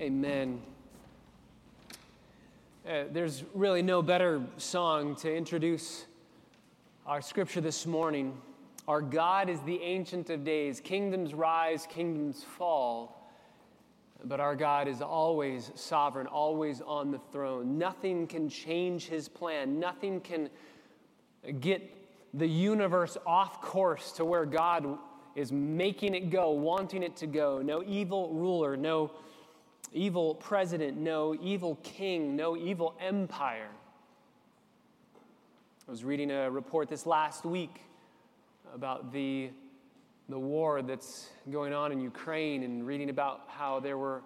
Amen. Uh, there's really no better song to introduce our scripture this morning. Our God is the Ancient of Days. Kingdoms rise, kingdoms fall. But our God is always sovereign, always on the throne. Nothing can change his plan. Nothing can get the universe off course to where God is making it go, wanting it to go. No evil ruler, no evil president, no evil king, no evil empire. I was reading a report this last week about the, the war that's going on in Ukraine and reading about how there were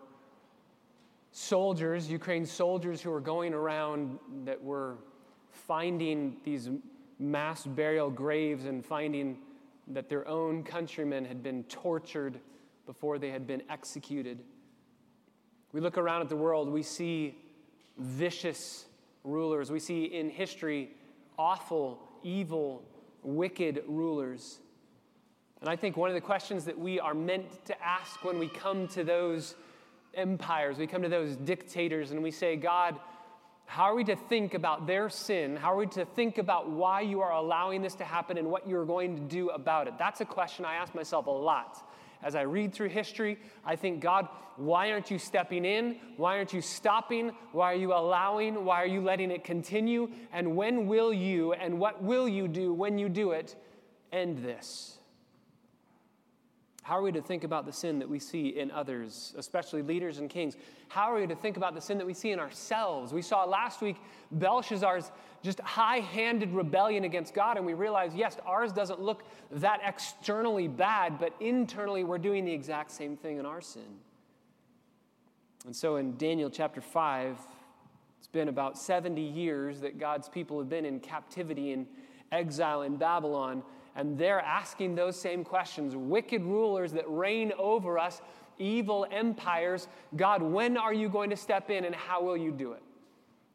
soldiers, Ukraine soldiers, who were going around that were finding these mass burial graves and finding that their own countrymen had been tortured before they had been executed. We look around at the world, we see vicious rulers. We see in history awful, evil, wicked rulers. And I think one of the questions that we are meant to ask when we come to those empires, we come to those dictators, and we say, God, how are we to think about their sin? How are we to think about why you are allowing this to happen and what you're going to do about it? That's a question I ask myself a lot as I read through history, I think, God, why aren't you stepping in? Why aren't you stopping? Why are you allowing? Why are you letting it continue? And when will you, and what will you do when you do it, end this? How are we to think about the sin that we see in others, especially leaders and kings? How are we to think about the sin that we see in ourselves? We saw last week Belshazzar's just high handed rebellion against God, and we realized, yes, ours doesn't look that externally bad, but internally we're doing the exact same thing in our sin. And so in Daniel chapter 5, it's been about 70 years that God's people have been in captivity and exile in Babylon and they're asking those same questions. Wicked rulers that reign over us, evil empires, God, when are you going to step in and how will you do it?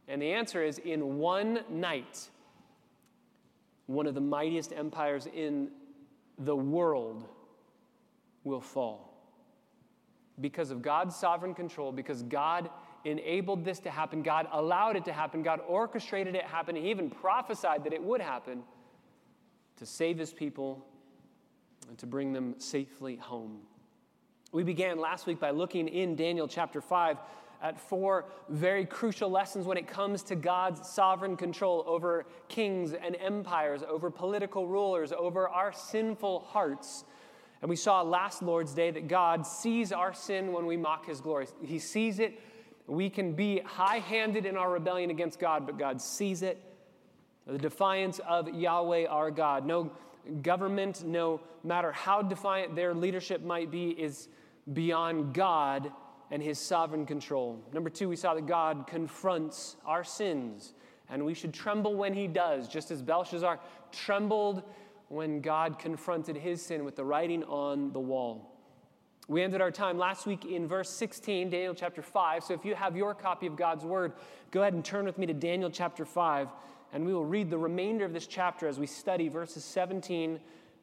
And the answer is in one night, one of the mightiest empires in the world will fall. Because of God's sovereign control, because God enabled this to happen, God allowed it to happen, God orchestrated it happen, He even prophesied that it would happen to save his people and to bring them safely home. We began last week by looking in Daniel chapter 5 at four very crucial lessons when it comes to God's sovereign control over kings and empires, over political rulers, over our sinful hearts. And we saw last Lord's Day that God sees our sin when we mock his glory. He sees it. We can be high handed in our rebellion against God, but God sees it the defiance of Yahweh our God. No government, no matter how defiant their leadership might be, is beyond God and his sovereign control. Number two, we saw that God confronts our sins, and we should tremble when he does, just as Belshazzar trembled when God confronted his sin with the writing on the wall. We ended our time last week in verse 16, Daniel chapter 5. So if you have your copy of God's word, go ahead and turn with me to Daniel chapter 5 and we will read the remainder of this chapter as we study verses 17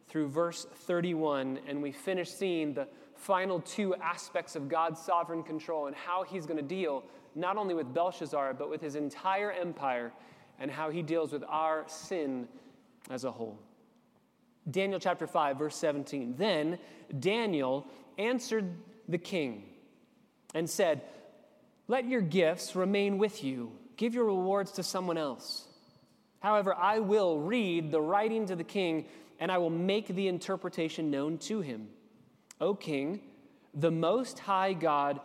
through verse 31, and we finish seeing the final two aspects of God's sovereign control and how he's going to deal not only with Belshazzar, but with his entire empire and how he deals with our sin as a whole. Daniel chapter 5, verse 17. Then Daniel answered the king and said, Let your gifts remain with you, give your rewards to someone else. However, I will read the writing to the king, and I will make the interpretation known to him. O king, the Most High God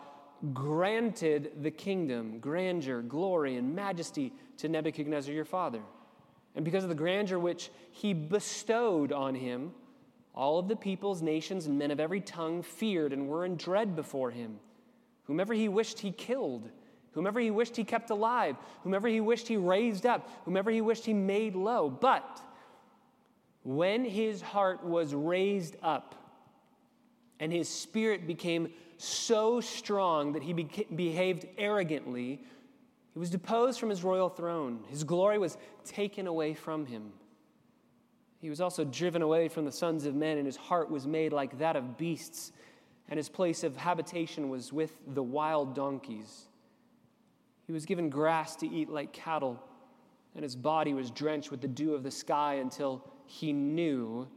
granted the kingdom, grandeur, glory, and majesty to Nebuchadnezzar your father. And because of the grandeur which he bestowed on him, all of the peoples, nations, and men of every tongue feared and were in dread before him. Whomever he wished, he killed whomever he wished he kept alive, whomever he wished he raised up, whomever he wished he made low. But when his heart was raised up and his spirit became so strong that he beca- behaved arrogantly, he was deposed from his royal throne. His glory was taken away from him. He was also driven away from the sons of men, and his heart was made like that of beasts and his place of habitation was with the wild donkeys. He was given grass to eat like cattle, and his body was drenched with the dew of the sky until he knew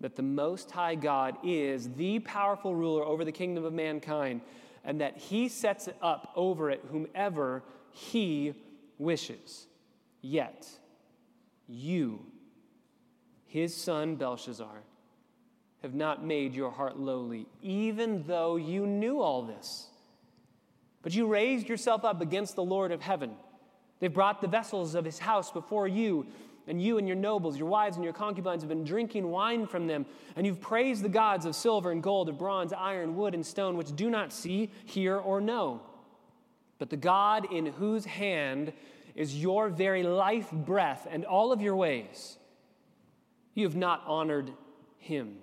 that the Most High God is the powerful ruler over the kingdom of mankind, and that he sets it up over it whomever he wishes. Yet, you, his son Belshazzar, have not made your heart lowly, even though you knew all this. But you raised yourself up against the Lord of heaven. They've brought the vessels of his house before you, and you and your nobles, your wives and your concubines have been drinking wine from them, and you've praised the gods of silver and gold, of bronze, iron, wood, and stone, which do not see, hear, or know. But the God in whose hand is your very life breath and all of your ways, you have not honored him.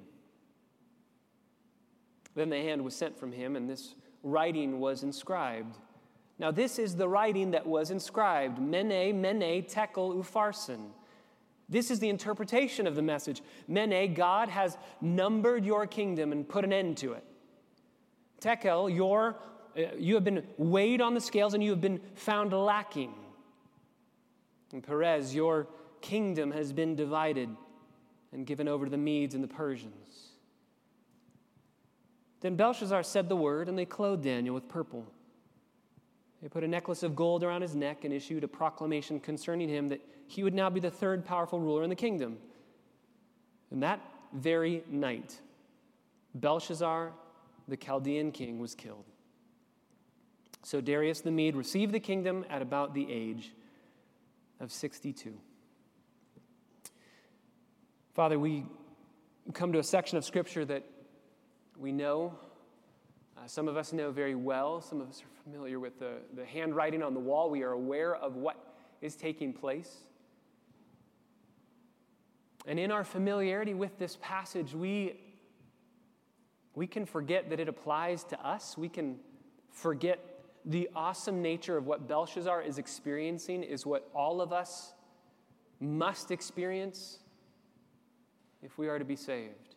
Then the hand was sent from him, and this writing was inscribed. Now, this is the writing that was inscribed Mene, Mene, Tekel, Upharsin. This is the interpretation of the message. Mene, God has numbered your kingdom and put an end to it. Tekel, your, uh, you have been weighed on the scales and you have been found lacking. And Peres, your kingdom has been divided and given over to the Medes and the Persians. Then Belshazzar said the word, and they clothed Daniel with purple. They put a necklace of gold around his neck and issued a proclamation concerning him that he would now be the third powerful ruler in the kingdom. And that very night, Belshazzar, the Chaldean king, was killed. So Darius the Mede received the kingdom at about the age of 62. Father, we come to a section of Scripture that we know. Uh, some of us know very well. Some of us are familiar with the, the handwriting on the wall. We are aware of what is taking place. And in our familiarity with this passage, we, we can forget that it applies to us. We can forget the awesome nature of what Belshazzar is experiencing, is what all of us must experience if we are to be saved.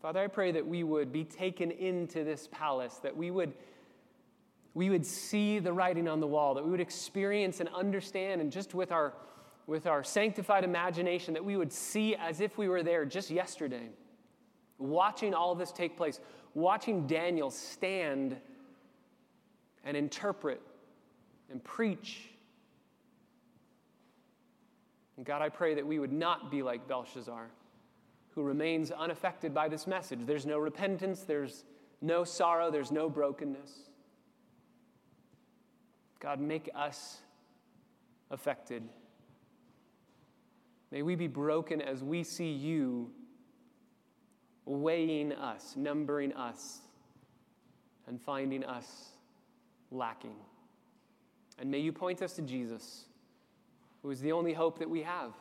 Father, I pray that we would be taken into this palace, that we would, we would see the writing on the wall, that we would experience and understand, and just with our, with our sanctified imagination, that we would see as if we were there just yesterday, watching all this take place, watching Daniel stand and interpret and preach. And God, I pray that we would not be like Belshazzar who remains unaffected by this message. There's no repentance, there's no sorrow, there's no brokenness. God, make us affected. May we be broken as we see you weighing us, numbering us, and finding us lacking. And may you point us to Jesus, who is the only hope that we have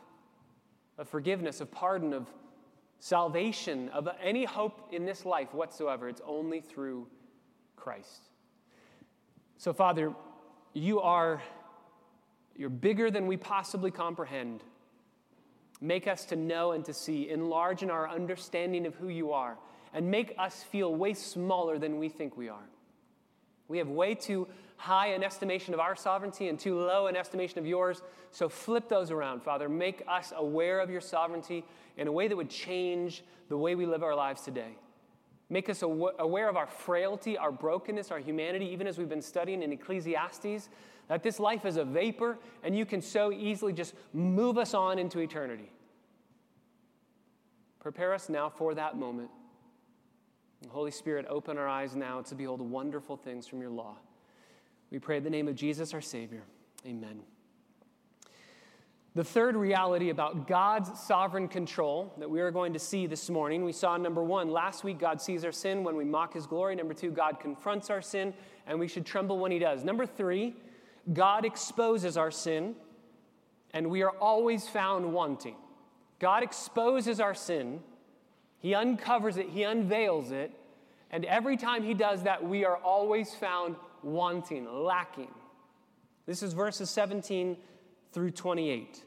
of forgiveness, of pardon, of salvation, of any hope in this life whatsoever. It's only through Christ. So, Father, you are you're bigger than we possibly comprehend. Make us to know and to see. Enlarge in our understanding of who you are. And make us feel way smaller than we think we are. We have way too high an estimation of our sovereignty and too low an estimation of yours. So flip those around, Father. Make us aware of your sovereignty in a way that would change the way we live our lives today. Make us aware of our frailty, our brokenness, our humanity, even as we've been studying in Ecclesiastes, that this life is a vapor and you can so easily just move us on into eternity. Prepare us now for that moment. Holy Spirit, open our eyes now to behold wonderful things from your law. We pray in the name of Jesus, our Savior. Amen. The third reality about God's sovereign control that we are going to see this morning, we saw number one, last week, God sees our sin when we mock his glory. Number two, God confronts our sin and we should tremble when he does. Number three, God exposes our sin and we are always found wanting. God exposes our sin, he uncovers it, he unveils it, and every time he does that, we are always found wanting, lacking. This is verses 17 through 28.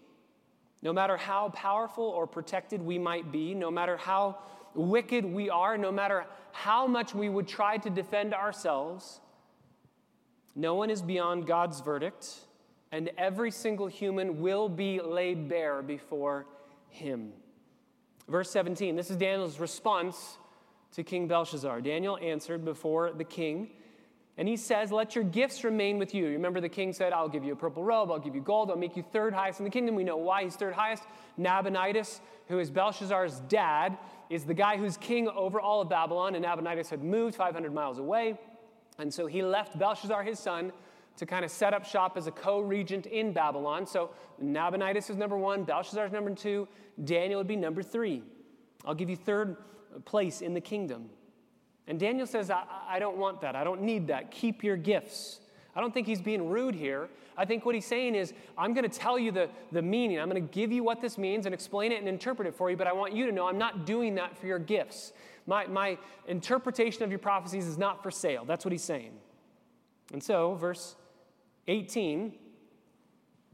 No matter how powerful or protected we might be, no matter how wicked we are, no matter how much we would try to defend ourselves, no one is beyond God's verdict, and every single human will be laid bare before him. Verse 17, this is Daniel's response to King Belshazzar. Daniel answered before the king, and he says, Let your gifts remain with you. Remember, the king said, I'll give you a purple robe, I'll give you gold, I'll make you third highest in the kingdom. We know why he's third highest. Nabonidus, who is Belshazzar's dad, is the guy who's king over all of Babylon, and Nabonidus had moved 500 miles away. And so he left Belshazzar, his son, to kind of set up shop as a co regent in Babylon. So Nabonidus is number one, Belshazzar is number two, Daniel would be number three. I'll give you third place in the kingdom. And Daniel says, I, I don't want that. I don't need that. Keep your gifts. I don't think he's being rude here. I think what he's saying is, I'm going to tell you the, the meaning. I'm going to give you what this means and explain it and interpret it for you, but I want you to know I'm not doing that for your gifts. My, my interpretation of your prophecies is not for sale. That's what he's saying. And so, verse 18,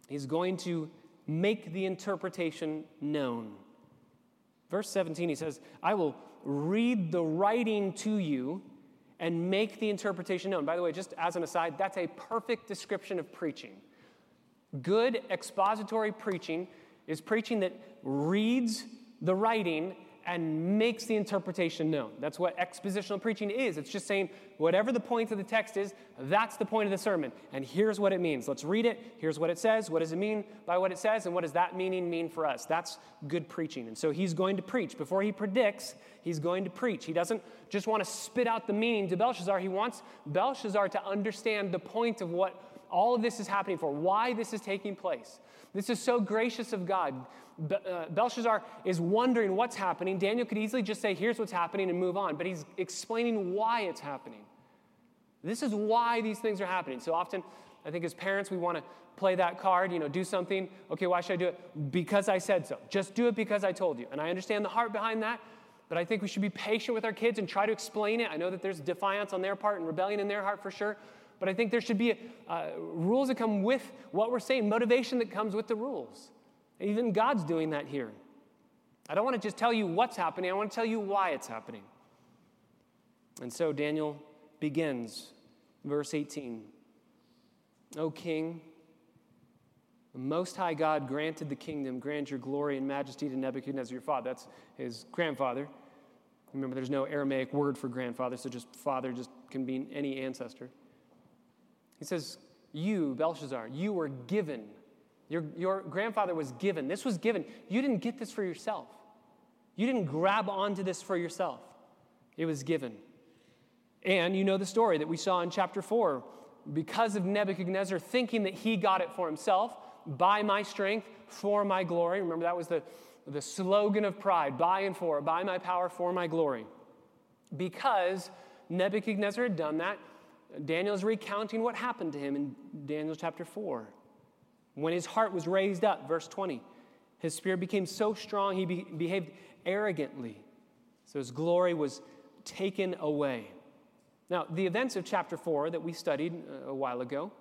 he's going to make the interpretation known. Verse 17, he says, I will read the writing to you and make the interpretation known. By the way, just as an aside, that's a perfect description of preaching. Good expository preaching is preaching that reads the writing and makes the interpretation known. That's what expositional preaching is. It's just saying whatever the point of the text is, that's the point of the sermon. And here's what it means. Let's read it. Here's what it says. What does it mean by what it says? And what does that meaning mean for us? That's good preaching. And so he's going to preach. Before he predicts, he's going to preach. He doesn't just want to spit out the meaning to Belshazzar. He wants Belshazzar to understand the point of what all of this is happening for, why this is taking place. This is so gracious of God. Uh, Belshazzar is wondering what's happening. Daniel could easily just say, Here's what's happening and move on, but he's explaining why it's happening. This is why these things are happening. So often, I think as parents, we want to play that card, you know, do something. Okay, why should I do it? Because I said so. Just do it because I told you. And I understand the heart behind that, but I think we should be patient with our kids and try to explain it. I know that there's defiance on their part and rebellion in their heart for sure, but I think there should be uh, rules that come with what we're saying, motivation that comes with the rules. Even God's doing that here. I don't want to just tell you what's happening, I want to tell you why it's happening. And so Daniel begins, verse 18. O king, the Most High God granted the kingdom, grant your glory and majesty to Nebuchadnezzar your father. That's his grandfather. Remember, there's no Aramaic word for grandfather, so just father just can be any ancestor. He says, You, Belshazzar, you were given your, your grandfather was given. This was given. You didn't get this for yourself. You didn't grab onto this for yourself. It was given. And you know the story that we saw in chapter 4. Because of Nebuchadnezzar thinking that he got it for himself, by my strength, for my glory. Remember, that was the, the slogan of pride by and for, by my power, for my glory. Because Nebuchadnezzar had done that, Daniel is recounting what happened to him in Daniel chapter 4. When his heart was raised up, verse 20, his spirit became so strong he be- behaved arrogantly. So his glory was taken away. Now, the events of chapter 4 that we studied uh, a while ago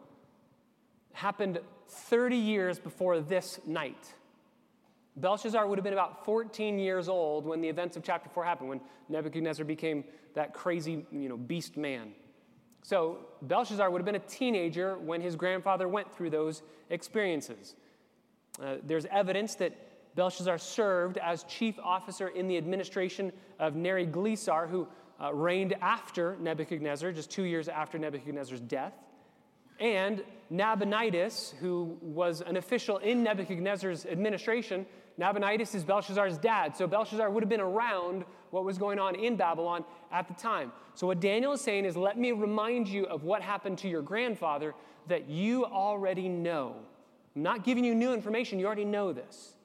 happened 30 years before this night. Belshazzar would have been about 14 years old when the events of chapter 4 happened, when Nebuchadnezzar became that crazy, you know, beast man. So Belshazzar would have been a teenager when his grandfather went through those experiences. Uh, there's evidence that Belshazzar served as chief officer in the administration of Neriglissar, who uh, reigned after Nebuchadnezzar, just two years after Nebuchadnezzar's death. And Nabonidus, who was an official in Nebuchadnezzar's administration, Nabonidus is Belshazzar's dad. So Belshazzar would have been around what was going on in Babylon at the time. So what Daniel is saying is, let me remind you of what happened to your grandfather that you already know. I'm not giving you new information, you already know this.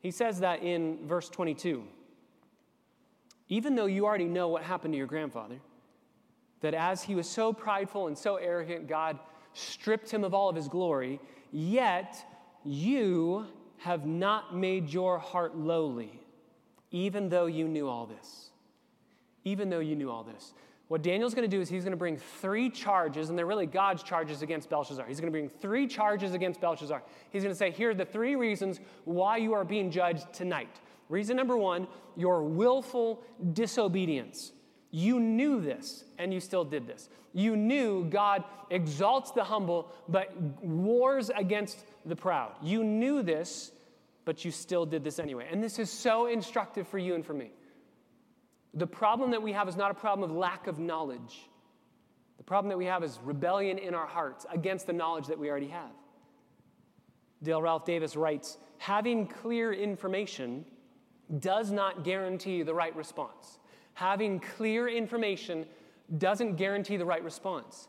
He says that in verse 22. Even though you already know what happened to your grandfather, that as he was so prideful and so arrogant, God stripped him of all of his glory, yet you have not made your heart lowly, even though you knew all this. Even though you knew all this. What Daniel's going to do is he's going to bring three charges, and they're really God's charges against Belshazzar. He's going to bring three charges against Belshazzar. He's going to say, Here are the three reasons why you are being judged tonight. Reason number one, your willful disobedience. You knew this, and you still did this. You knew God exalts the humble, but wars against the proud. You knew this, but you still did this anyway. And this is so instructive for you and for me. The problem that we have is not a problem of lack of knowledge. The problem that we have is rebellion in our hearts against the knowledge that we already have. Dale Ralph Davis writes Having clear information does not guarantee the right response. Having clear information doesn't guarantee the right response.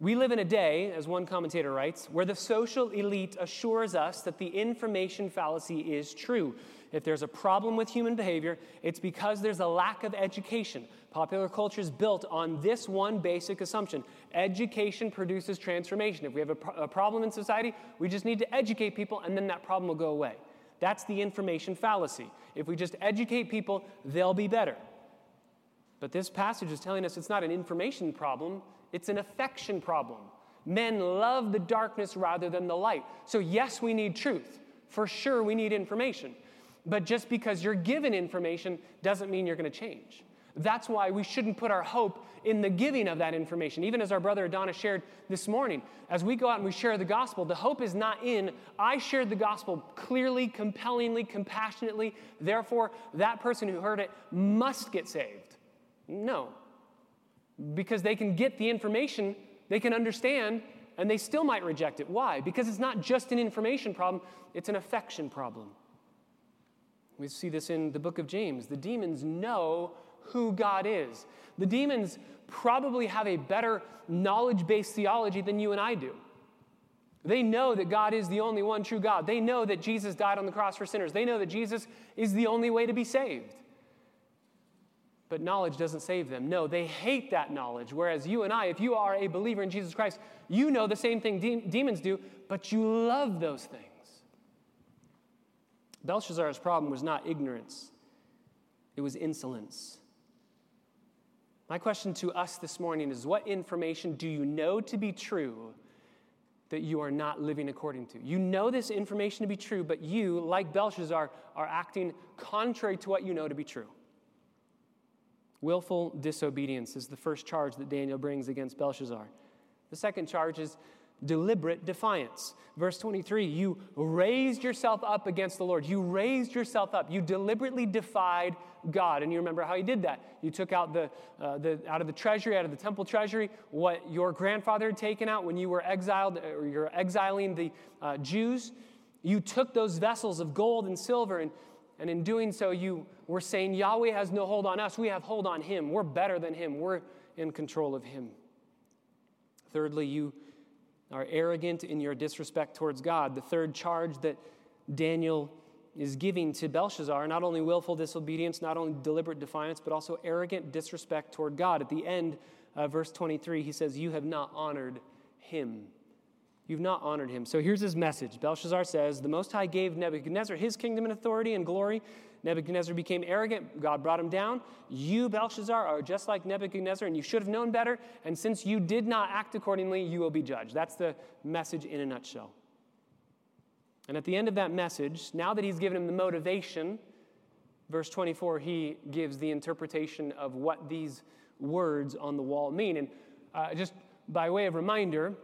We live in a day, as one commentator writes, where the social elite assures us that the information fallacy is true. If there's a problem with human behavior, it's because there's a lack of education. Popular culture is built on this one basic assumption education produces transformation. If we have a, pro- a problem in society, we just need to educate people, and then that problem will go away. That's the information fallacy. If we just educate people, they'll be better. But this passage is telling us it's not an information problem, it's an affection problem. Men love the darkness rather than the light. So, yes, we need truth. For sure, we need information. But just because you're given information doesn't mean you're going to change. That's why we shouldn't put our hope in the giving of that information. Even as our brother Adana shared this morning, as we go out and we share the gospel, the hope is not in, I shared the gospel clearly, compellingly, compassionately, therefore that person who heard it must get saved. No. Because they can get the information, they can understand, and they still might reject it. Why? Because it's not just an information problem, it's an affection problem. We see this in the book of James. The demons know who God is. The demons probably have a better knowledge based theology than you and I do. They know that God is the only one true God. They know that Jesus died on the cross for sinners. They know that Jesus is the only way to be saved. But knowledge doesn't save them. No, they hate that knowledge. Whereas you and I, if you are a believer in Jesus Christ, you know the same thing de- demons do, but you love those things. Belshazzar's problem was not ignorance, it was insolence. My question to us this morning is what information do you know to be true that you are not living according to? You know this information to be true, but you, like Belshazzar, are acting contrary to what you know to be true. Willful disobedience is the first charge that Daniel brings against Belshazzar. The second charge is deliberate defiance. Verse 23 You raised yourself up against the Lord. You raised yourself up. You deliberately defied God. And you remember how you did that. You took out the, uh, the, out of the treasury, out of the temple treasury, what your grandfather had taken out when you were exiled, or you're exiling the uh, Jews. You took those vessels of gold and silver, and, and in doing so, you were saying, Yahweh has no hold on us. We have hold on him. We're better than him. We're in control of him. Thirdly, you are arrogant in your disrespect towards God. The third charge that Daniel is giving to Belshazzar not only willful disobedience, not only deliberate defiance, but also arrogant disrespect toward God. At the end, verse 23, he says, You have not honored him. You've not honored him. So here's his message Belshazzar says, The Most High gave Nebuchadnezzar his kingdom and authority and glory. Nebuchadnezzar became arrogant. God brought him down. You, Belshazzar, are just like Nebuchadnezzar, and you should have known better. And since you did not act accordingly, you will be judged. That's the message in a nutshell. And at the end of that message, now that he's given him the motivation, verse 24, he gives the interpretation of what these words on the wall mean. And uh, just by way of reminder,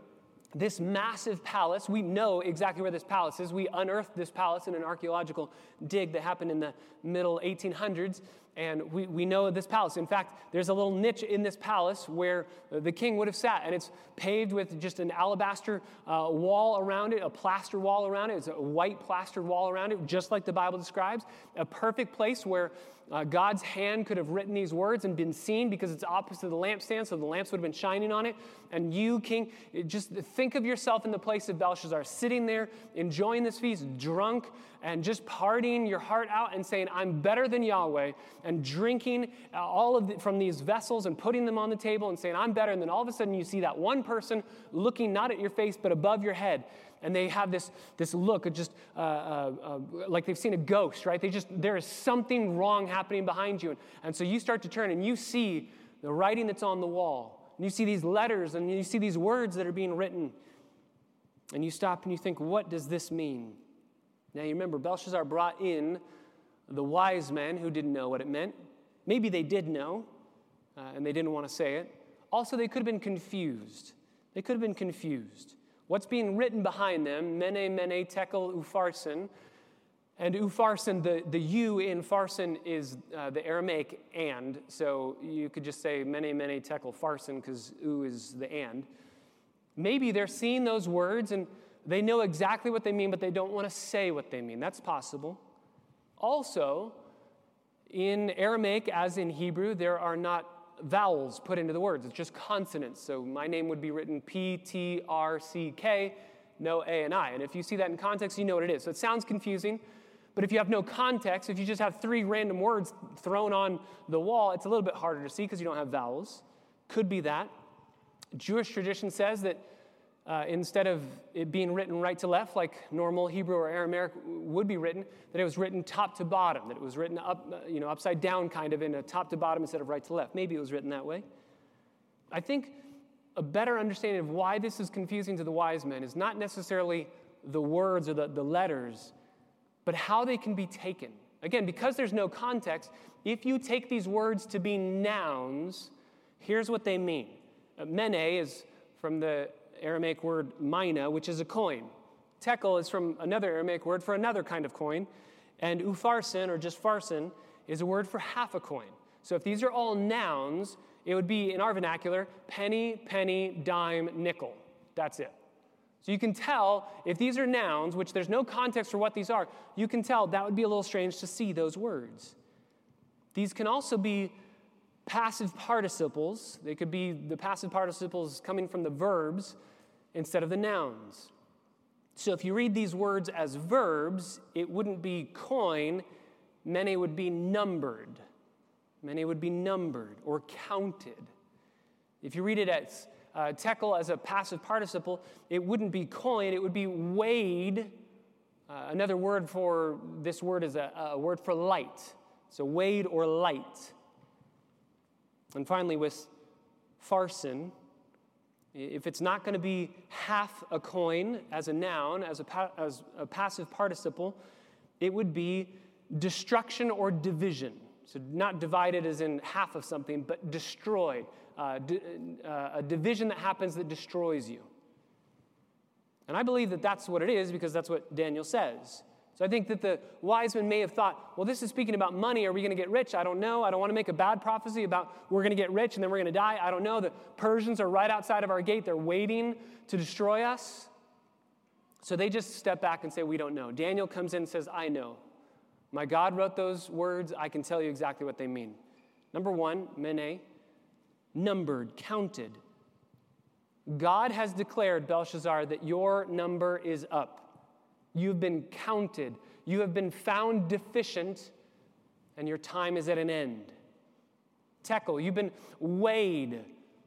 this massive palace, we know exactly where this palace is. We unearthed this palace in an archaeological dig that happened in the middle 1800s, and we, we know this palace. In fact, there's a little niche in this palace where the king would have sat, and it's paved with just an alabaster uh, wall around it, a plaster wall around it. It's a white plastered wall around it, just like the Bible describes. A perfect place where uh, God's hand could have written these words and been seen because it's opposite the lampstand, so the lamps would have been shining on it. And you, king, just think of yourself in the place of Belshazzar, sitting there, enjoying this feast, drunk, and just partying your heart out and saying, I'm better than Yahweh, and drinking uh, all of the, from these vessels and putting them on the table and saying, I'm better. And then all of a sudden you see that one person looking not at your face, but above your head and they have this, this look of just uh, uh, uh, like they've seen a ghost, right? They just, there is something wrong happening behind you. And, and so you start to turn and you see the writing that's on the wall. And you see these letters and you see these words that are being written. And you stop and you think, what does this mean? Now you remember, Belshazzar brought in the wise men who didn't know what it meant. Maybe they did know, uh, and they didn't want to say it. Also, they could have been confused. They could have been confused. What's being written behind them, mene, mene, tekel, upharsin, and upharsin, the, the U in farsin is uh, the Aramaic and, so you could just say mene, mene, tekel, farsin, because u is the and. Maybe they're seeing those words and they know exactly what they mean, but they don't want to say what they mean. That's possible. Also, in Aramaic, as in Hebrew, there are not vowels put into the words, it's just consonants. So my name would be written P T R C K, no A and I. And if you see that in context, you know what it is. So it sounds confusing, but if you have no context, if you just have three random words thrown on the wall, it's a little bit harder to see because you don't have vowels. Could be that. Jewish tradition says that uh, instead of it being written right to left like normal Hebrew or Aramaic would be written, that it was written top to bottom, that it was written up, uh, you know, upside down kind of in a top to bottom instead of right to left. Maybe it was written that way. I think a better understanding of why this is confusing to the wise men is not necessarily the words or the, the letters, but how they can be taken. Again, because there's no context, if you take these words to be nouns, here's what they mean. Uh, mene is from the Aramaic word mina, which is a coin. Tekel is from another Aramaic word for another kind of coin. And upharsin, or just farsin, is a word for half a coin. So if these are all nouns, it would be in our vernacular penny, penny, dime, nickel. That's it. So you can tell if these are nouns, which there's no context for what these are, you can tell that would be a little strange to see those words. These can also be passive participles. They could be the passive participles coming from the verbs instead of the nouns. So if you read these words as verbs, it wouldn't be coin, mene would be numbered. Mene would be numbered or counted. If you read it as uh, tekel as a passive participle, it wouldn't be coin, it would be weighed. Uh, another word for this word is a, a word for light. So weighed or light. And finally, with farsin, if it's not going to be half a coin as a noun, as a, pa- as a passive participle, it would be destruction or division. So, not divided as in half of something, but destroyed. Uh, uh, a division that happens that destroys you. And I believe that that's what it is because that's what Daniel says. So I think that the wise men may have thought, well, this is speaking about money. Are we going to get rich? I don't know. I don't want to make a bad prophecy about we're going to get rich and then we're going to die. I don't know. The Persians are right outside of our gate. They're waiting to destroy us. So they just step back and say, we don't know. Daniel comes in and says, I know. My God wrote those words. I can tell you exactly what they mean. Number one, mene, numbered, counted. God has declared, Belshazzar, that your number is up. You've been counted. You have been found deficient, and your time is at an end. Tekel, you've been weighed.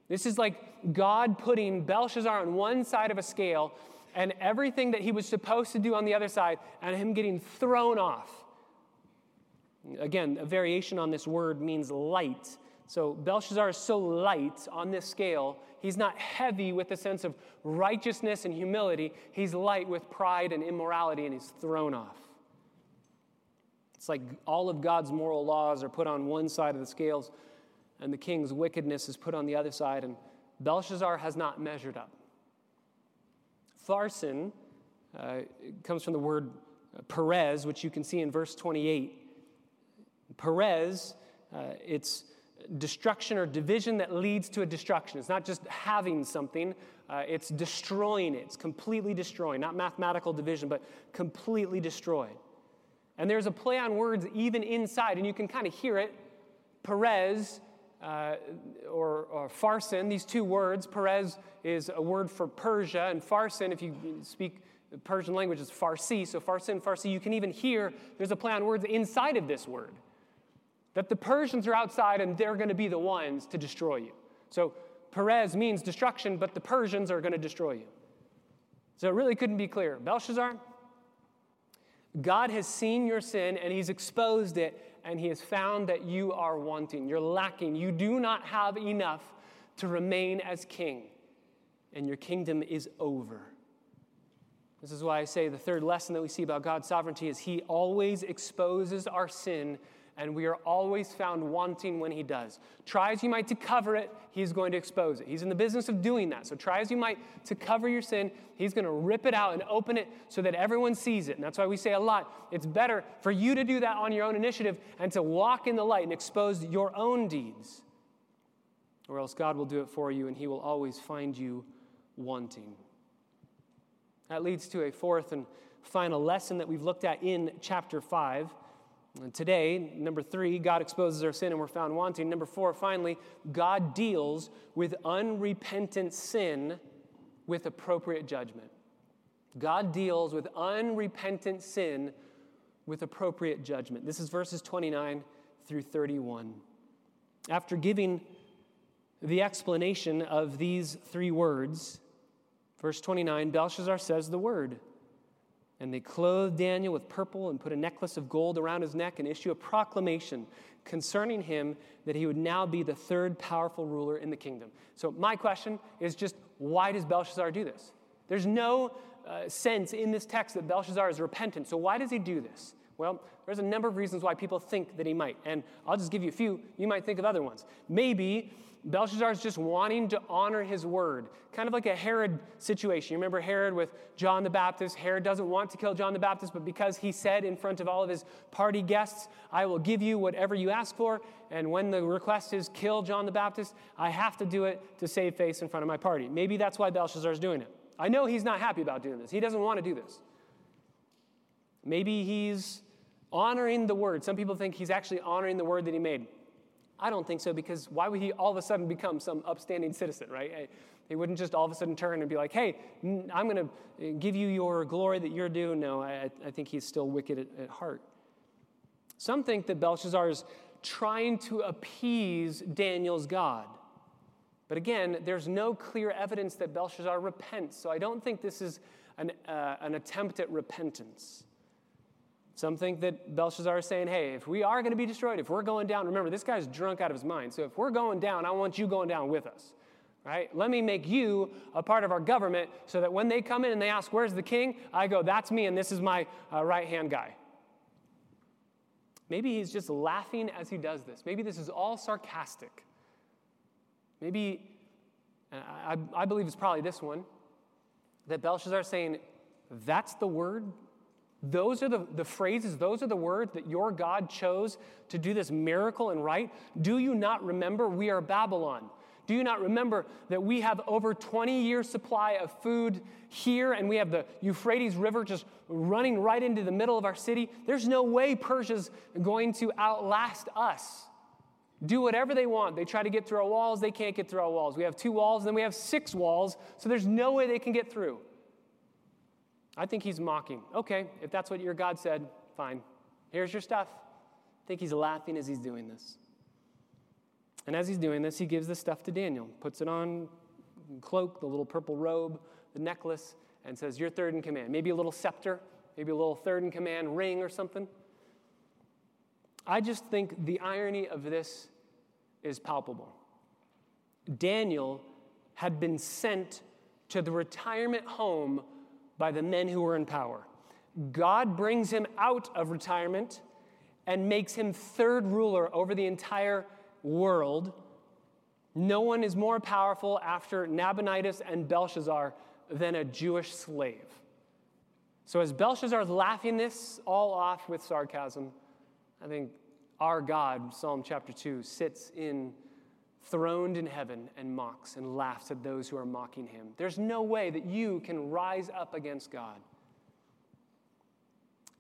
This is like God putting Belshazzar on one side of a scale and everything that he was supposed to do on the other side, and him getting thrown off. Again, a variation on this word means light. So Belshazzar is so light on this scale He's not heavy with a sense of righteousness and humility. He's light with pride and immorality, and he's thrown off. It's like all of God's moral laws are put on one side of the scales, and the king's wickedness is put on the other side, and Belshazzar has not measured up. Farsin uh, comes from the word Peres, which you can see in verse 28. Peres, uh, it's destruction or division that leads to a destruction. It's not just having something, uh, it's destroying it. It's completely destroying, not mathematical division, but completely destroyed. And there's a play on words even inside, and you can kind of hear it. Peres uh, or, or these two words, Peres is a word for Persia, and Farsin, if you speak Persian language, is Farsi. So Farsin, Farsi, you can even hear there's a play on words inside of this word that the Persians are outside and they're going to be the ones to destroy you. So Peres means destruction, but the Persians are going to destroy you. So it really couldn't be clearer. Belshazzar, God has seen your sin and he's exposed it, and he has found that you are wanting. You're lacking. You do not have enough to remain as king, and your kingdom is over. This is why I say the third lesson that we see about God's sovereignty is He always exposes our sin, and we are always found wanting when He does. Try as you might to cover it, He's going to expose it. He's in the business of doing that. So try as you might to cover your sin, He's going to rip it out and open it so that everyone sees it. And that's why we say a lot it's better for you to do that on your own initiative and to walk in the light and expose your own deeds. Or else God will do it for you, and He will always find you wanting. That leads to a fourth and final lesson that we've looked at in chapter 5. And today, number three, God exposes our sin and we're found wanting. Number four, finally, God deals with unrepentant sin with appropriate judgment. God deals with unrepentant sin with appropriate judgment. This is verses 29 through 31. After giving the explanation of these three words, Verse 29 Belshazzar says the word. And they clothed Daniel with purple and put a necklace of gold around his neck and issue a proclamation concerning him that he would now be the third powerful ruler in the kingdom. So, my question is just why does Belshazzar do this? There's no uh, sense in this text that Belshazzar is repentant. So, why does he do this? Well, there's a number of reasons why people think that he might. And I'll just give you a few. You might think of other ones. Maybe Belshazzar is just wanting to honor his word, kind of like a Herod situation. You remember Herod with John the Baptist? Herod doesn't want to kill John the Baptist, but because he said in front of all of his party guests, I will give you whatever you ask for, and when the request is kill John the Baptist, I have to do it to save face in front of my party. Maybe that's why Belshazzar is doing it. I know he's not happy about doing this, he doesn't want to do this. Maybe he's honoring the word. Some people think he's actually honoring the word that he made. I don't think so because why would he all of a sudden become some upstanding citizen, right? He wouldn't just all of a sudden turn and be like, hey, I'm going to give you your glory that you're due. No, I, I think he's still wicked at, at heart. Some think that Belshazzar is trying to appease Daniel's God. But again, there's no clear evidence that Belshazzar repents, so I don't think this is an, uh, an attempt at repentance. Some think that Belshazzar is saying, hey, if we are going to be destroyed, if we're going down, remember, this guy's drunk out of his mind. So if we're going down, I want you going down with us. Right? Let me make you a part of our government so that when they come in and they ask, where's the king? I go, that's me, and this is my uh, right hand guy. Maybe he's just laughing as he does this. Maybe this is all sarcastic. Maybe, I, I believe it's probably this one, that Belshazzar is saying, that's the word those are the, the phrases, those are the words that your God chose to do this miracle and right. Do you not remember we are Babylon? Do you not remember that we have over 20 years' supply of food here and we have the Euphrates River just running right into the middle of our city? There's no way Persia's going to outlast us. Do whatever they want. They try to get through our walls, they can't get through our walls. We have two walls, and then we have six walls, so there's no way they can get through. I think he's mocking. Okay, if that's what your God said, fine. Here's your stuff. I think he's laughing as he's doing this. And as he's doing this, he gives the stuff to Daniel, puts it on cloak, the little purple robe, the necklace, and says, You're third in command. Maybe a little scepter, maybe a little third in command ring or something. I just think the irony of this is palpable. Daniel had been sent to the retirement home by the men who were in power. God brings him out of retirement and makes him third ruler over the entire world. No one is more powerful after Nabonidus and Belshazzar than a Jewish slave. So, as Belshazzar is laughing this all off with sarcasm, I think our God, Psalm chapter 2, sits in throned in heaven and mocks and laughs at those who are mocking him. There's no way that you can rise up against God.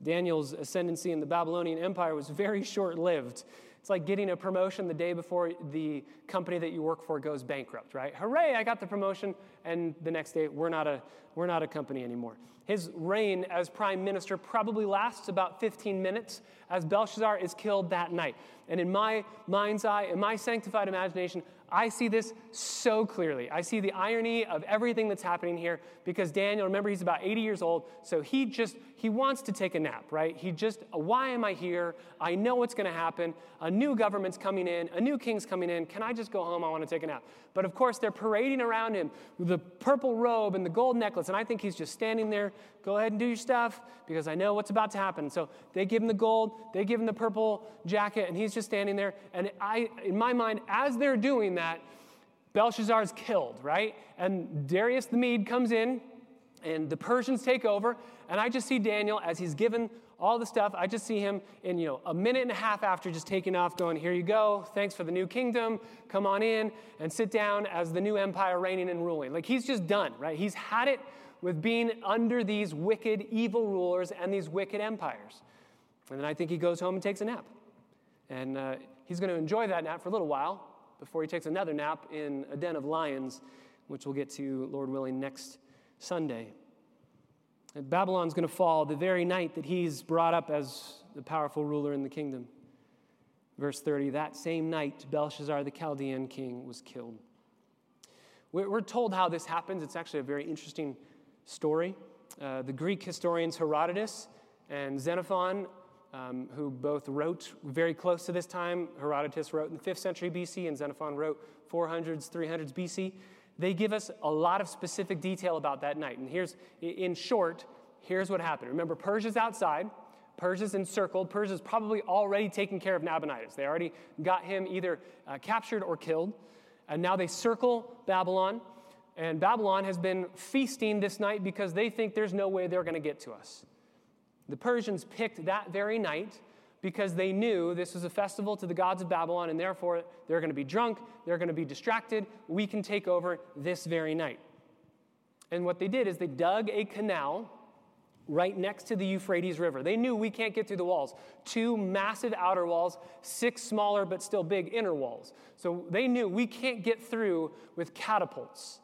Daniel's ascendancy in the Babylonian Empire was very short lived. It's like getting a promotion the day before the company that you work for goes bankrupt, right? Hooray, I got the promotion, and the next day, we're not a, we're not a company anymore. His reign as prime minister probably lasts about 15 minutes as Belshazzar is killed that night. And in my mind's eye, in my sanctified imagination, I see this so clearly. I see the irony of everything that's happening here because Daniel, remember, he's about 80 years old, so he just, he wants to take a nap, right? He just, why am I here? I know what's going to happen. A new government's coming in, a new king's coming in. Can I just go home? I want to take a nap. But of course, they're parading around him with the purple robe and the gold necklace, and I think he's just standing there. Go ahead and do your stuff because I know what's about to happen. So they give him the gold, they give him the purple jacket, and he's just standing there. And I, in my mind, as they're doing that, Belshazzar is killed, right? And Darius the Mede comes in, and the Persians take over. And I just see Daniel as he's given all the stuff. I just see him in, you know, a minute and a half after just taking off, going, Here you go. Thanks for the new kingdom. Come on in and sit down as the new empire reigning and ruling. Like he's just done, right? He's had it with being under these wicked, evil rulers and these wicked empires. And then I think he goes home and takes a nap. And uh, he's going to enjoy that nap for a little while before he takes another nap in a den of lions, which we'll get to, Lord willing, next Sunday. And Babylon's going to fall the very night that he's brought up as the powerful ruler in the kingdom. Verse 30 That same night, Belshazzar the Chaldean king was killed. We're told how this happens. It's actually a very interesting story. Uh, the Greek historians Herodotus and Xenophon um, who both wrote very close to this time. Herodotus wrote in the 5th century BC, and Xenophon wrote 400s, 300s BC. They give us a lot of specific detail about that night. And here's, in short, here's what happened. Remember, Persia's outside. Persia's encircled. Persia's probably already taken care of Nabonidus. They already got him either uh, captured or killed. And now they circle Babylon. And Babylon has been feasting this night because they think there's no way they're going to get to us. The Persians picked that very night because they knew this was a festival to the gods of Babylon, and therefore they're going to be drunk, they're going to be distracted. We can take over this very night. And what they did is they dug a canal right next to the Euphrates River. They knew we can't get through the walls. Two massive outer walls, six smaller but still big inner walls. So they knew we can't get through with catapults.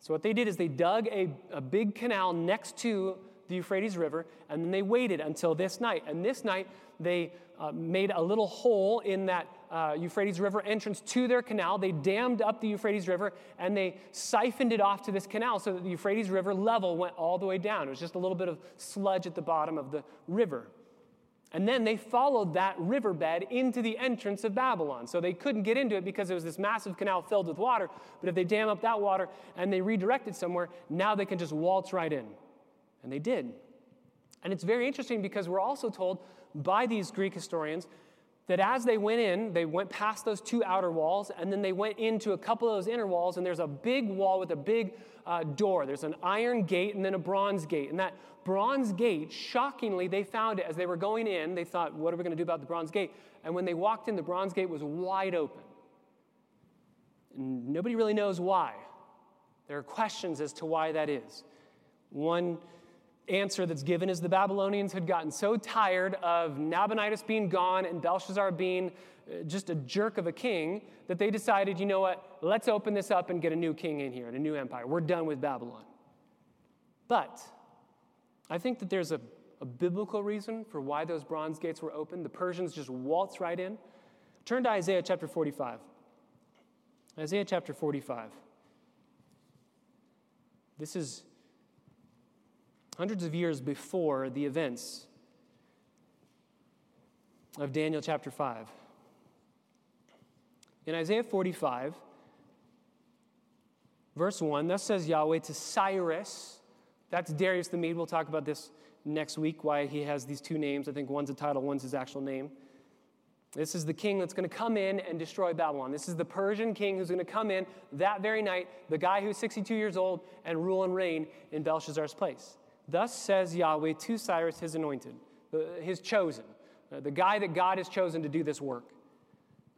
So what they did is they dug a, a big canal next to the Euphrates River, and then they waited until this night. And this night, they uh, made a little hole in that uh, Euphrates River entrance to their canal. They dammed up the Euphrates River and they siphoned it off to this canal so that the Euphrates River level went all the way down. It was just a little bit of sludge at the bottom of the river. And then they followed that riverbed into the entrance of Babylon. So they couldn't get into it because it was this massive canal filled with water. But if they dam up that water and they redirect it somewhere, now they can just waltz right in. And they did. And it's very interesting because we're also told by these Greek historians that as they went in, they went past those two outer walls, and then they went into a couple of those inner walls, and there's a big wall with a big uh, door. There's an iron gate and then a bronze gate. And that bronze gate, shockingly, they found it as they were going in. They thought, what are we going to do about the bronze gate? And when they walked in, the bronze gate was wide open. And nobody really knows why. There are questions as to why that is. One answer that's given is the Babylonians had gotten so tired of Nabonidus being gone and Belshazzar being uh, just a jerk of a king that they decided, you know what, let's open this up and get a new king in here and a new empire. We're done with Babylon. But I think that there's a, a biblical reason for why those bronze gates were open. The Persians just waltz right in. Turn to Isaiah chapter 45. Isaiah chapter 45. This is hundreds of years before the events of Daniel chapter 5. In Isaiah 45, verse 1, thus says Yahweh to Cyrus, that's Darius the Mede. We'll talk about this next week, why he has these two names. I think one's a title, one's his actual name. This is the king that's going to come in and destroy Babylon. This is the Persian king who's going to come in that very night, the guy who's 62 years old, and rule and reign in Belshazzar's place. Thus says Yahweh to Cyrus, his anointed, his chosen, uh, the guy that God has chosen to do this work,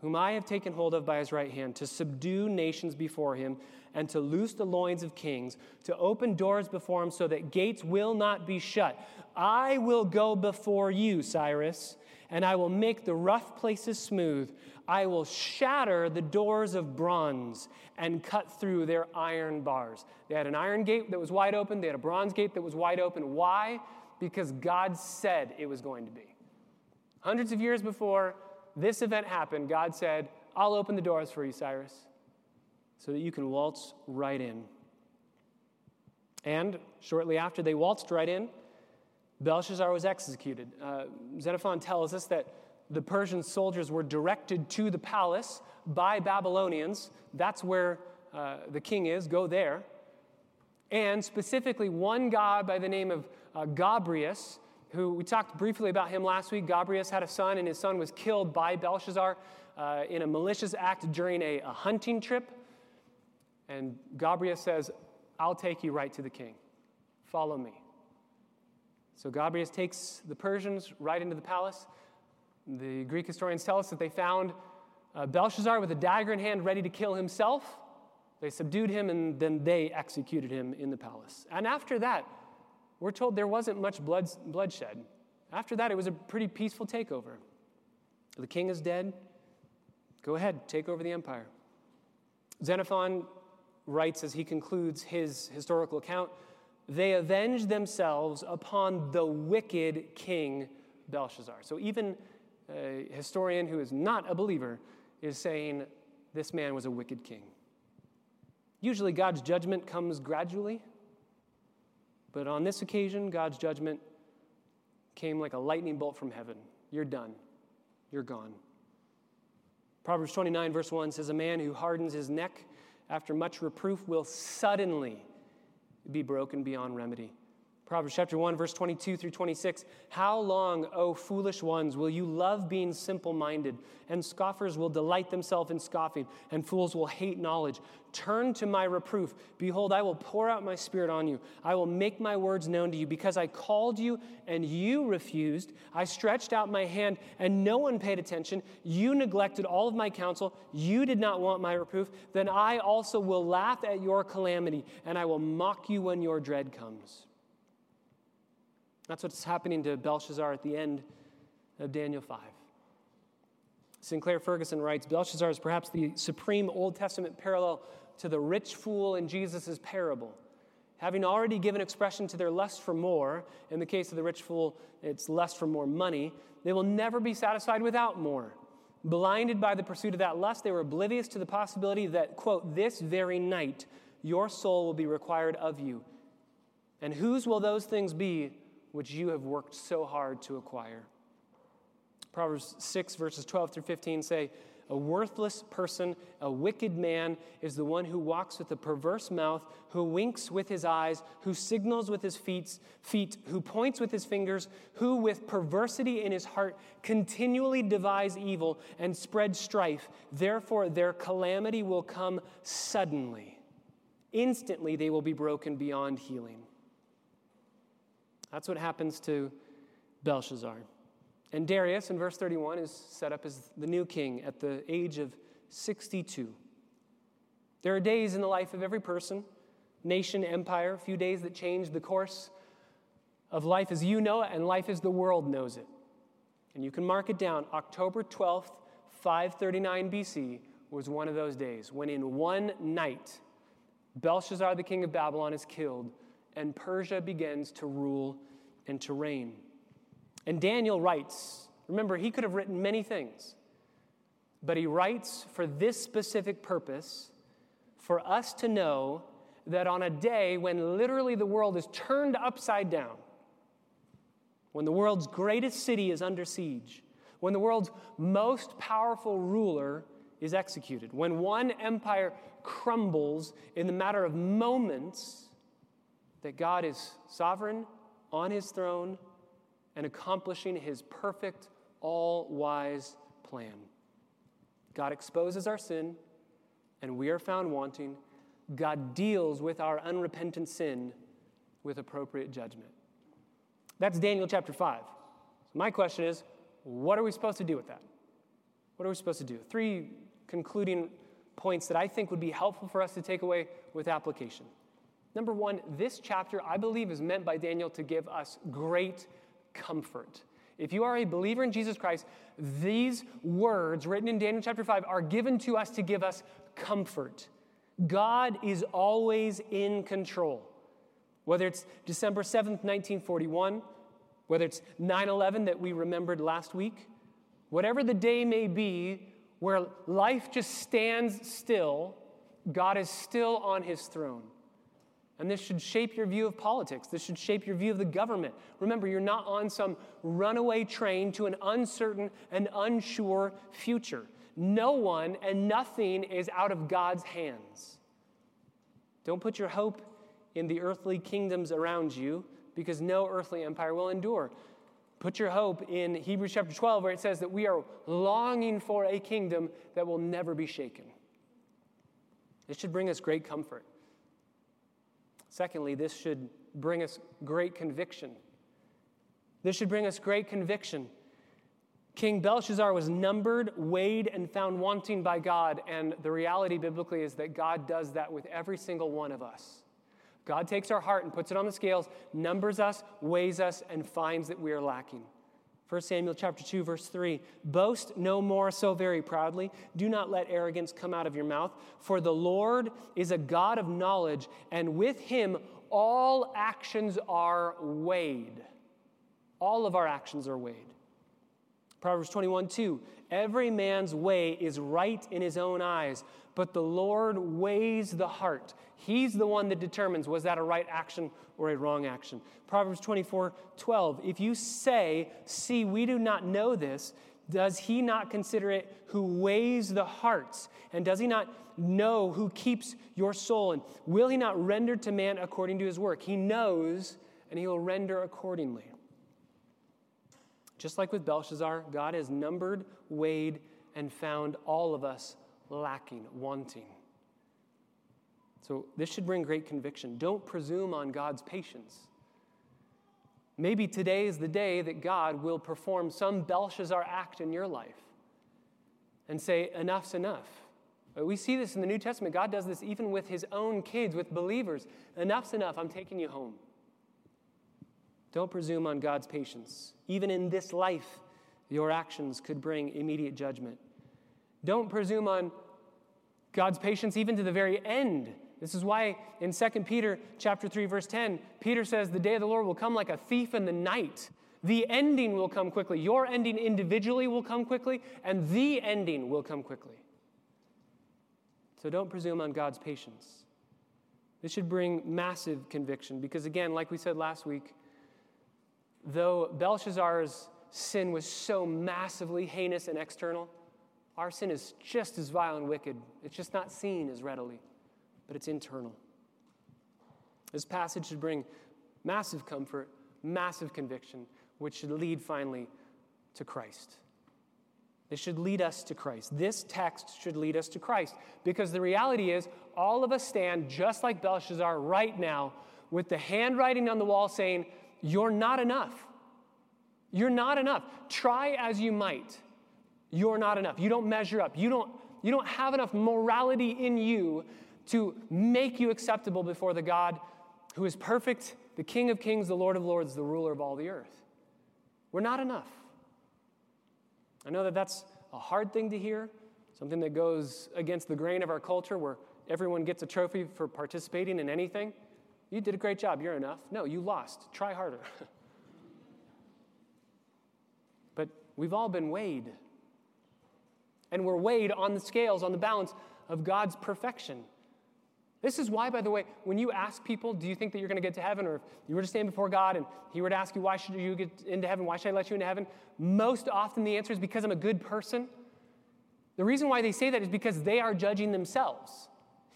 whom I have taken hold of by his right hand, to subdue nations before him, and to loose the loins of kings, to open doors before him so that gates will not be shut. I will go before you, Cyrus, and I will make the rough places smooth. I will shatter the doors of bronze and cut through their iron bars. They had an iron gate that was wide open, they had a bronze gate that was wide open. Why? Because God said it was going to be. Hundreds of years before this event happened, God said, I'll open the doors for you, Cyrus, so that you can waltz right in. And shortly after they waltzed right in, Belshazzar was executed. Uh, Xenophon tells us that the Persian soldiers were directed to the palace by Babylonians. That's where uh, the king is, go there. And specifically, one guy by the name of uh, Gobryas, who we talked briefly about him last week. Gobryas had a son, and his son was killed by Belshazzar uh, in a malicious act during a, a hunting trip. And Gobryas says, I'll take you right to the king. Follow me. So Gobryas takes the Persians right into the palace. The Greek historians tell us that they found uh, Belshazzar with a dagger in hand, ready to kill himself. They subdued him and then they executed him in the palace. And after that, we're told there wasn't much blood, bloodshed. After that, it was a pretty peaceful takeover. The king is dead. Go ahead, take over the empire. Xenophon writes as he concludes his historical account they avenged themselves upon the wicked king Belshazzar. So even a historian who is not a believer is saying this man was a wicked king. Usually, God's judgment comes gradually, but on this occasion, God's judgment came like a lightning bolt from heaven. You're done. You're gone. Proverbs 29, verse 1 says, A man who hardens his neck after much reproof will suddenly be broken beyond remedy. Proverbs chapter 1, verse 22 through 26. How long, O foolish ones, will you love being simple minded? And scoffers will delight themselves in scoffing, and fools will hate knowledge. Turn to my reproof. Behold, I will pour out my spirit on you. I will make my words known to you. Because I called you and you refused, I stretched out my hand and no one paid attention. You neglected all of my counsel. You did not want my reproof. Then I also will laugh at your calamity, and I will mock you when your dread comes. That's what's happening to Belshazzar at the end of Daniel 5. Sinclair Ferguson writes Belshazzar is perhaps the supreme Old Testament parallel to the rich fool in Jesus' parable. Having already given expression to their lust for more, in the case of the rich fool, it's lust for more money, they will never be satisfied without more. Blinded by the pursuit of that lust, they were oblivious to the possibility that, quote, this very night your soul will be required of you. And whose will those things be which you have worked so hard to acquire. Proverbs 6, verses 12 through 15 say, A worthless person, a wicked man, is the one who walks with a perverse mouth, who winks with his eyes, who signals with his feet, feet, who points with his fingers, who with perversity in his heart continually devise evil and spread strife. Therefore, their calamity will come suddenly. Instantly, they will be broken beyond healing. That's what happens to Belshazzar. And Darius, in verse 31, is set up as the new king at the age of 62. There are days in the life of every person, nation, empire, a few days that change the course of life as you know it and life as the world knows it. And you can mark it down. October 12th, 539 BC was one of those days when in one night, Belshazzar, the king of Babylon, is killed and Persia begins to rule and to reign. And Daniel writes, remember, he could have written many things, but he writes for this specific purpose for us to know that on a day when literally the world is turned upside down, when the world's greatest city is under siege, when the world's most powerful ruler is executed, when one empire crumbles in the matter of moments, that God is sovereign on his throne and accomplishing his perfect, all wise plan. God exposes our sin, and we are found wanting. God deals with our unrepentant sin with appropriate judgment. That's Daniel chapter 5. So my question is what are we supposed to do with that? What are we supposed to do? Three concluding points that I think would be helpful for us to take away with application. Number one, this chapter, I believe, is meant by Daniel to give us great comfort. If you are a believer in Jesus Christ, these words written in Daniel chapter 5 are given to us to give us comfort. God is always in control. Whether it's December 7th, 1941, whether it's 9 11 that we remembered last week, whatever the day may be, where life just stands still, God is still on his throne. And this should shape your view of politics. This should shape your view of the government. Remember, you're not on some runaway train to an uncertain and unsure future. No one and nothing is out of God's hands. Don't put your hope in the earthly kingdoms around you because no earthly empire will endure. Put your hope in Hebrews chapter 12, where it says that we are longing for a kingdom that will never be shaken. This should bring us great comfort. Secondly, this should bring us great conviction. This should bring us great conviction. King Belshazzar was numbered, weighed, and found wanting by God, and the reality biblically is that God does that with every single one of us. God takes our heart and puts it on the scales, numbers us, weighs us, and finds that we are lacking. 1 Samuel chapter 2 verse 3 Boast no more so very proudly. Do not let arrogance come out of your mouth. For the Lord is a God of knowledge and with him all actions are weighed. All of our actions are weighed. Proverbs 21 2 Every man's way is right in his own eyes but the Lord weighs the heart He's the one that determines was that a right action or a wrong action. Proverbs 24 12. If you say, See, we do not know this, does he not consider it who weighs the hearts? And does he not know who keeps your soul? And will he not render to man according to his work? He knows, and he will render accordingly. Just like with Belshazzar, God has numbered, weighed, and found all of us lacking, wanting. So this should bring great conviction. Don't presume on God's patience. Maybe today is the day that God will perform some Belshazzar act in your life and say, enough's enough. We see this in the New Testament. God does this even with his own kids, with believers. Enough's enough. I'm taking you home. Don't presume on God's patience. Even in this life, your actions could bring immediate judgment. Don't presume on God's patience even to the very end this is why in 2 Peter chapter 3 verse 10, Peter says the day of the Lord will come like a thief in the night. The ending will come quickly. Your ending individually will come quickly, and the ending will come quickly. So don't presume on God's patience. This should bring massive conviction because, again, like we said last week, though Belshazzar's sin was so massively heinous and external, our sin is just as vile and wicked. It's just not seen as readily but it's internal. This passage should bring massive comfort, massive conviction, which should lead finally to Christ. This should lead us to Christ. This text should lead us to Christ because the reality is, all of us stand just like Belshazzar right now with the handwriting on the wall saying, You're not enough. You're not enough. Try as you might. You're not enough. You don't measure up. You don't, you don't have enough morality in you to make you acceptable before the God who is perfect, the King of kings, the Lord of lords, the ruler of all the earth. We're not enough. I know that that's a hard thing to hear, something that goes against the grain of our culture where everyone gets a trophy for participating in anything. You did a great job, you're enough. No, you lost. Try harder. but we've all been weighed. And we're weighed on the scales, on the balance of God's perfection. This is why, by the way, when you ask people, do you think that you're going to get to heaven? Or if you were to stand before God and He were to ask you, why should you get into heaven? Why should I let you into heaven? Most often the answer is because I'm a good person. The reason why they say that is because they are judging themselves.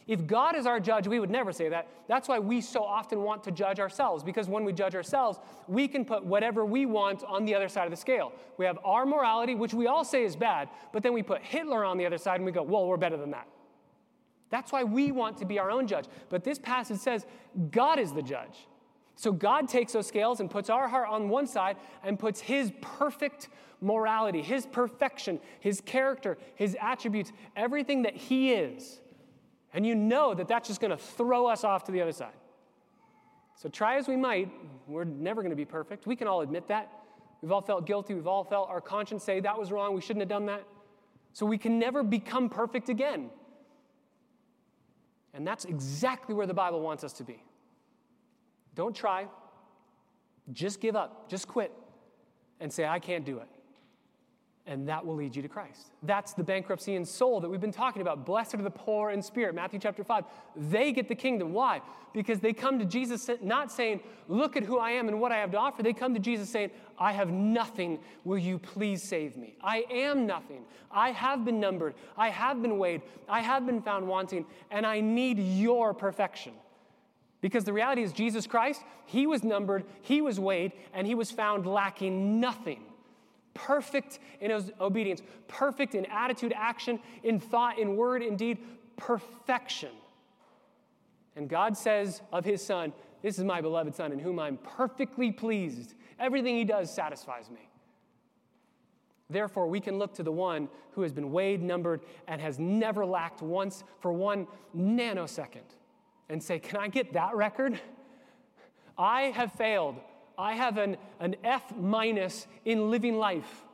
If God is our judge, we would never say that. That's why we so often want to judge ourselves, because when we judge ourselves, we can put whatever we want on the other side of the scale. We have our morality, which we all say is bad, but then we put Hitler on the other side and we go, well, we're better than that. That's why we want to be our own judge. But this passage says God is the judge. So God takes those scales and puts our heart on one side and puts his perfect morality, his perfection, his character, his attributes, everything that he is. And you know that that's just going to throw us off to the other side. So try as we might, we're never going to be perfect. We can all admit that. We've all felt guilty. We've all felt our conscience say that was wrong. We shouldn't have done that. So we can never become perfect again. And that's exactly where the Bible wants us to be. Don't try, just give up, just quit, and say, I can't do it. And that will lead you to Christ. That's the bankruptcy in soul that we've been talking about. Blessed are the poor in spirit, Matthew chapter 5. They get the kingdom. Why? Because they come to Jesus not saying, Look at who I am and what I have to offer. They come to Jesus saying, I have nothing. Will you please save me? I am nothing. I have been numbered. I have been weighed. I have been found wanting, and I need your perfection. Because the reality is, Jesus Christ, He was numbered, He was weighed, and He was found lacking nothing perfect in obedience, perfect in attitude, action, in thought, in word, in deed, perfection. And God says of his son, This is my beloved son in whom I'm perfectly pleased. Everything he does satisfies me. Therefore, we can look to the one who has been weighed, numbered, and has never lacked once for one nanosecond and say, Can I get that record? I have failed. I have an, an F minus in living life.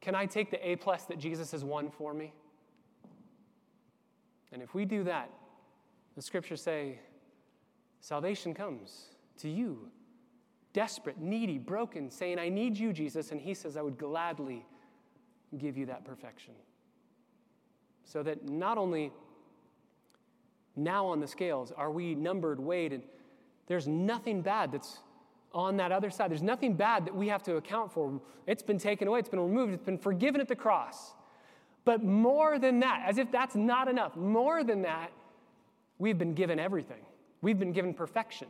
Can I take the A plus that Jesus has won for me? And if we do that, the scriptures say salvation comes to you, desperate, needy, broken, saying, I need you, Jesus. And he says, I would gladly give you that perfection. So that not only now on the scales are we numbered, weighed, and there's nothing bad that's on that other side. There's nothing bad that we have to account for. It's been taken away, it's been removed, it's been forgiven at the cross. But more than that, as if that's not enough, more than that, we've been given everything. We've been given perfection.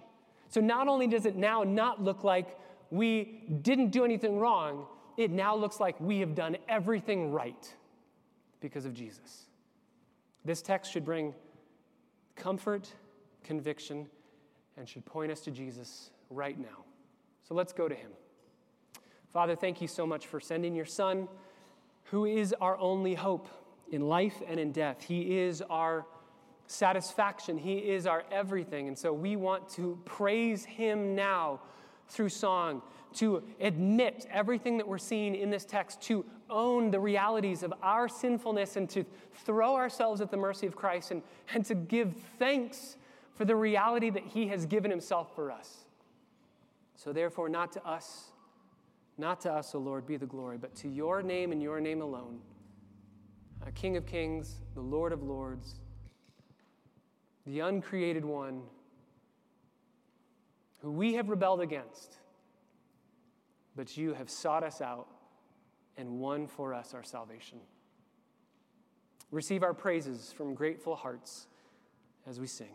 So not only does it now not look like we didn't do anything wrong, it now looks like we have done everything right because of Jesus. This text should bring comfort, conviction, and should point us to Jesus right now. So let's go to him. Father, thank you so much for sending your Son, who is our only hope in life and in death. He is our satisfaction, He is our everything. And so we want to praise Him now through song, to admit everything that we're seeing in this text, to own the realities of our sinfulness, and to throw ourselves at the mercy of Christ, and, and to give thanks for the reality that He has given Himself for us. So, therefore, not to us, not to us, O Lord, be the glory, but to your name and your name alone, a King of kings, the Lord of lords, the uncreated one, who we have rebelled against, but you have sought us out and won for us our salvation. Receive our praises from grateful hearts as we sing.